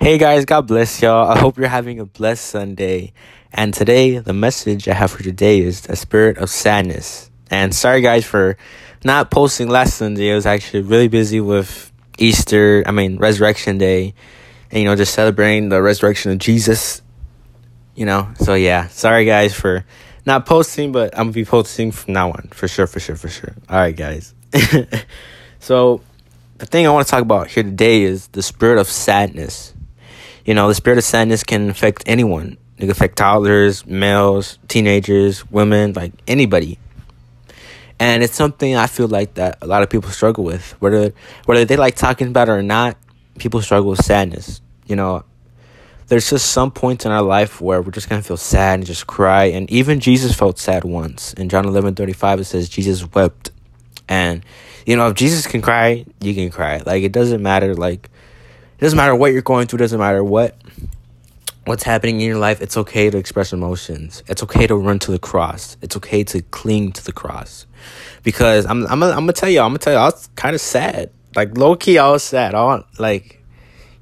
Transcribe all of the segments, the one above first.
Hey guys, God bless y'all. I hope you're having a blessed Sunday. And today, the message I have for today is the spirit of sadness. And sorry guys for not posting last Sunday. I was actually really busy with Easter, I mean, Resurrection Day, and you know, just celebrating the resurrection of Jesus. You know, so yeah, sorry guys for not posting, but I'm gonna be posting from now on for sure, for sure, for sure. All right, guys. so, the thing I want to talk about here today is the spirit of sadness. You know, the spirit of sadness can affect anyone. It can affect toddlers, males, teenagers, women, like anybody. And it's something I feel like that a lot of people struggle with. Whether whether they like talking about it or not, people struggle with sadness. You know, there's just some points in our life where we're just gonna feel sad and just cry. And even Jesus felt sad once. In John eleven thirty five it says Jesus wept. And you know, if Jesus can cry, you can cry. Like it doesn't matter like it doesn't matter what you're going through, It doesn't matter what what's happening in your life, it's okay to express emotions. It's okay to run to the cross. It's okay to cling to the cross. Because I'm I'm I'm gonna tell you, I'm gonna tell you, I was kind of sad. Like low key, I was sad. I want like,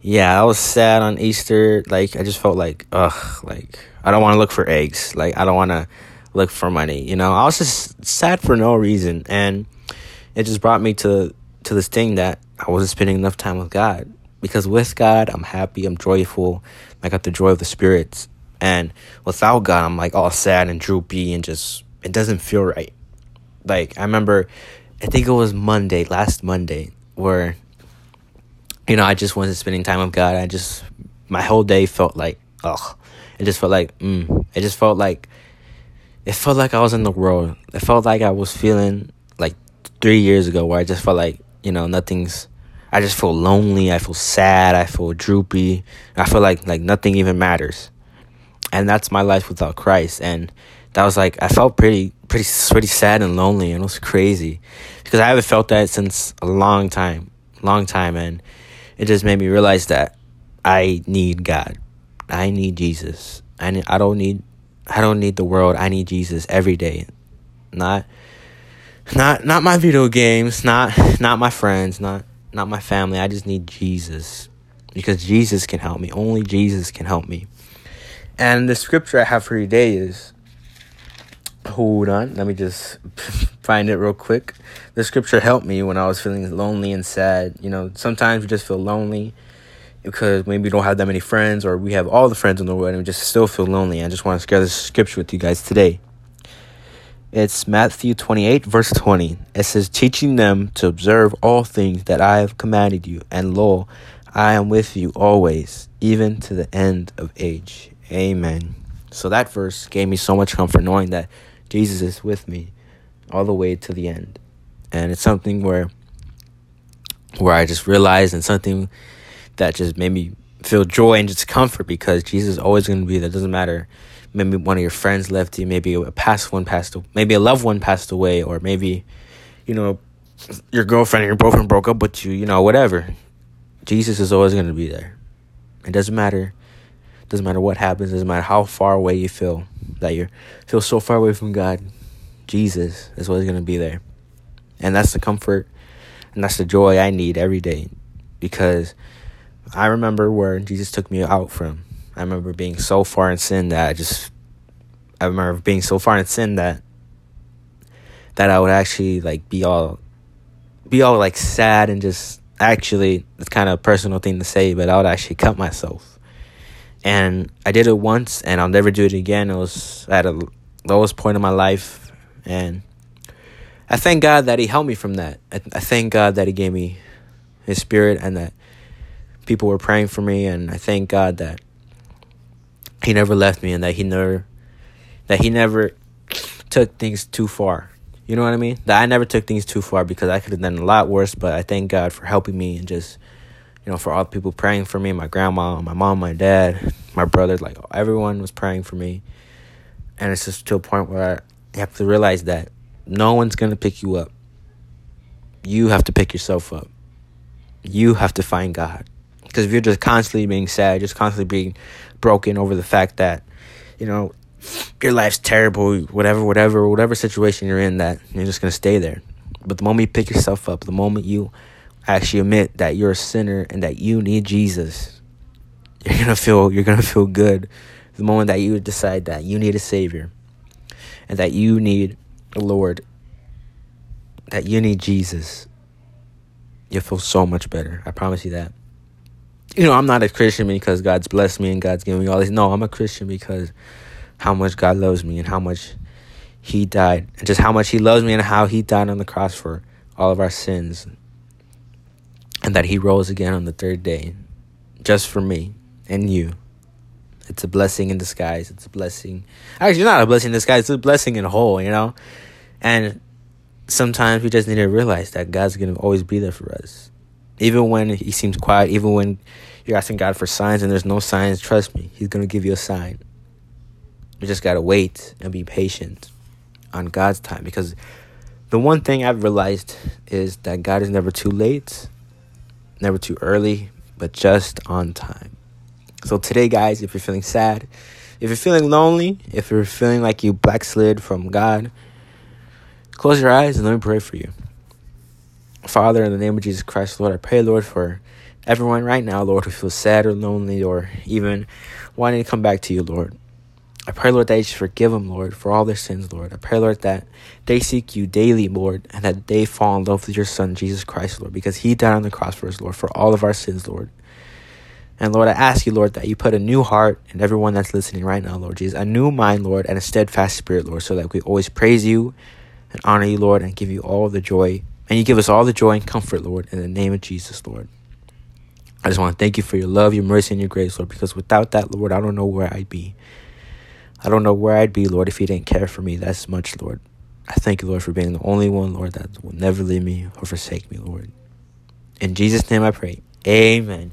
yeah, I was sad on Easter. Like I just felt like, ugh, like I don't want to look for eggs. Like I don't want to look for money. You know, I was just sad for no reason, and it just brought me to to this thing that I wasn't spending enough time with God because with God, I'm happy, I'm joyful, I got the joy of the spirits. And without God, I'm like all sad and droopy and just, it doesn't feel right. Like, I remember, I think it was Monday, last Monday, where, you know, I just wasn't spending time with God. I just, my whole day felt like, ugh. It just felt like, mm. It just felt like, it felt like I was in the world. It felt like I was feeling like three years ago where I just felt like, you know, nothing's I just feel lonely. I feel sad. I feel droopy. I feel like like nothing even matters, and that's my life without Christ. And that was like I felt pretty pretty pretty sad and lonely, and it was crazy because I haven't felt that since a long time, long time, and it just made me realize that I need God. I need Jesus. I need, I don't need I don't need the world. I need Jesus every day. Not not not my video games, not not my friends, not not my family. I just need Jesus because Jesus can help me. Only Jesus can help me. And the scripture I have for you today is hold on, let me just find it real quick. The scripture helped me when I was feeling lonely and sad. You know, sometimes we just feel lonely because maybe we don't have that many friends or we have all the friends in the world and we just still feel lonely. I just want to share this scripture with you guys today. It's Matthew 28, verse 20. It says, Teaching them to observe all things that I have commanded you, and lo, I am with you always, even to the end of age. Amen. So that verse gave me so much comfort knowing that Jesus is with me all the way to the end. And it's something where where I just realized and something that just made me feel joy and just comfort because Jesus is always going to be there. It doesn't matter maybe one of your friends left you, maybe a past one passed, maybe a loved one passed away, or maybe, you know, your girlfriend or your boyfriend broke up with you, you know, whatever. Jesus is always going to be there. It doesn't matter. It doesn't matter what happens. It doesn't matter how far away you feel that you feel so far away from God. Jesus is always going to be there, and that's the comfort, and that's the joy I need every day, because I remember where Jesus took me out from. I remember being so far in sin that I just I remember being so far in sin that that I would actually like be all be all like sad and just actually it's kind of a personal thing to say, but I would actually cut myself. And I did it once and I'll never do it again. It was at a lowest point in my life and I thank God that he helped me from that. I, I thank God that he gave me his spirit and that people were praying for me and I thank God that he never left me and that he never that he never took things too far. You know what I mean? That I never took things too far because I could have done a lot worse, but I thank God for helping me and just you know, for all the people praying for me, my grandma, my mom, my dad, my brother, like everyone was praying for me. And it's just to a point where you have to realize that no one's going to pick you up. You have to pick yourself up. You have to find God. Because if you're just constantly being sad, just constantly being broken over the fact that, you know, your life's terrible, whatever, whatever, whatever situation you're in, that you're just gonna stay there. But the moment you pick yourself up, the moment you actually admit that you're a sinner and that you need Jesus, you're gonna feel you're gonna feel good the moment that you decide that you need a savior and that you need a Lord, that you need Jesus. You'll feel so much better. I promise you that. You know, I'm not a Christian because God's blessed me and God's given me all this. No, I'm a Christian because how much God loves me and how much He died, and just how much He loves me and how He died on the cross for all of our sins, and that He rose again on the third day just for me and you. It's a blessing in disguise. It's a blessing. Actually, not a blessing in disguise. It's a blessing in whole, you know? And sometimes we just need to realize that God's going to always be there for us. Even when He seems quiet, even when you're asking God for signs and there's no signs, trust me, He's going to give you a sign. You just got to wait and be patient on God's time because the one thing I've realized is that God is never too late, never too early, but just on time. So today, guys, if you're feeling sad, if you're feeling lonely, if you're feeling like you backslid from God, close your eyes and let me pray for you. Father, in the name of Jesus Christ, Lord, I pray, Lord, for everyone right now, Lord, who feels sad or lonely or even wanting to come back to you, Lord. I pray, Lord, that you forgive them, Lord, for all their sins, Lord. I pray, Lord, that they seek you daily, Lord, and that they fall in love with your Son, Jesus Christ, Lord, because he died on the cross for us, Lord, for all of our sins, Lord. And Lord, I ask you, Lord, that you put a new heart in everyone that's listening right now, Lord Jesus, a new mind, Lord, and a steadfast spirit, Lord, so that we always praise you and honor you, Lord, and give you all the joy. And you give us all the joy and comfort, Lord, in the name of Jesus, Lord. I just want to thank you for your love, your mercy, and your grace, Lord, because without that, Lord, I don't know where I'd be. I don't know where I'd be, Lord, if you didn't care for me that's much, Lord. I thank you, Lord, for being the only one, Lord, that will never leave me or forsake me, Lord. In Jesus' name I pray. Amen.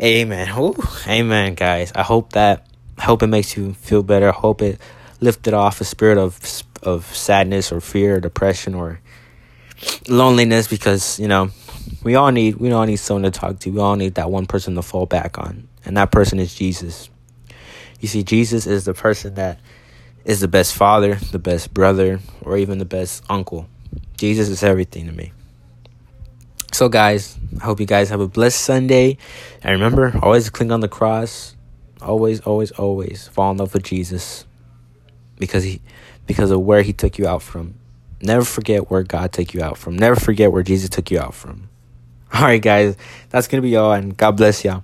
Amen. Ooh, amen, guys. I hope that I hope it makes you feel better. I hope it lifted off a spirit of of sadness or fear or depression or loneliness because, you know, we all need we all need someone to talk to. We all need that one person to fall back on. And that person is Jesus. You see, Jesus is the person that is the best father, the best brother, or even the best uncle. Jesus is everything to me. So, guys, I hope you guys have a blessed Sunday. And remember, always cling on the cross. Always, always, always fall in love with Jesus because he, because of where he took you out from. Never forget where God took you out from. Never forget where Jesus took you out from. All right, guys, that's gonna be all, and God bless y'all.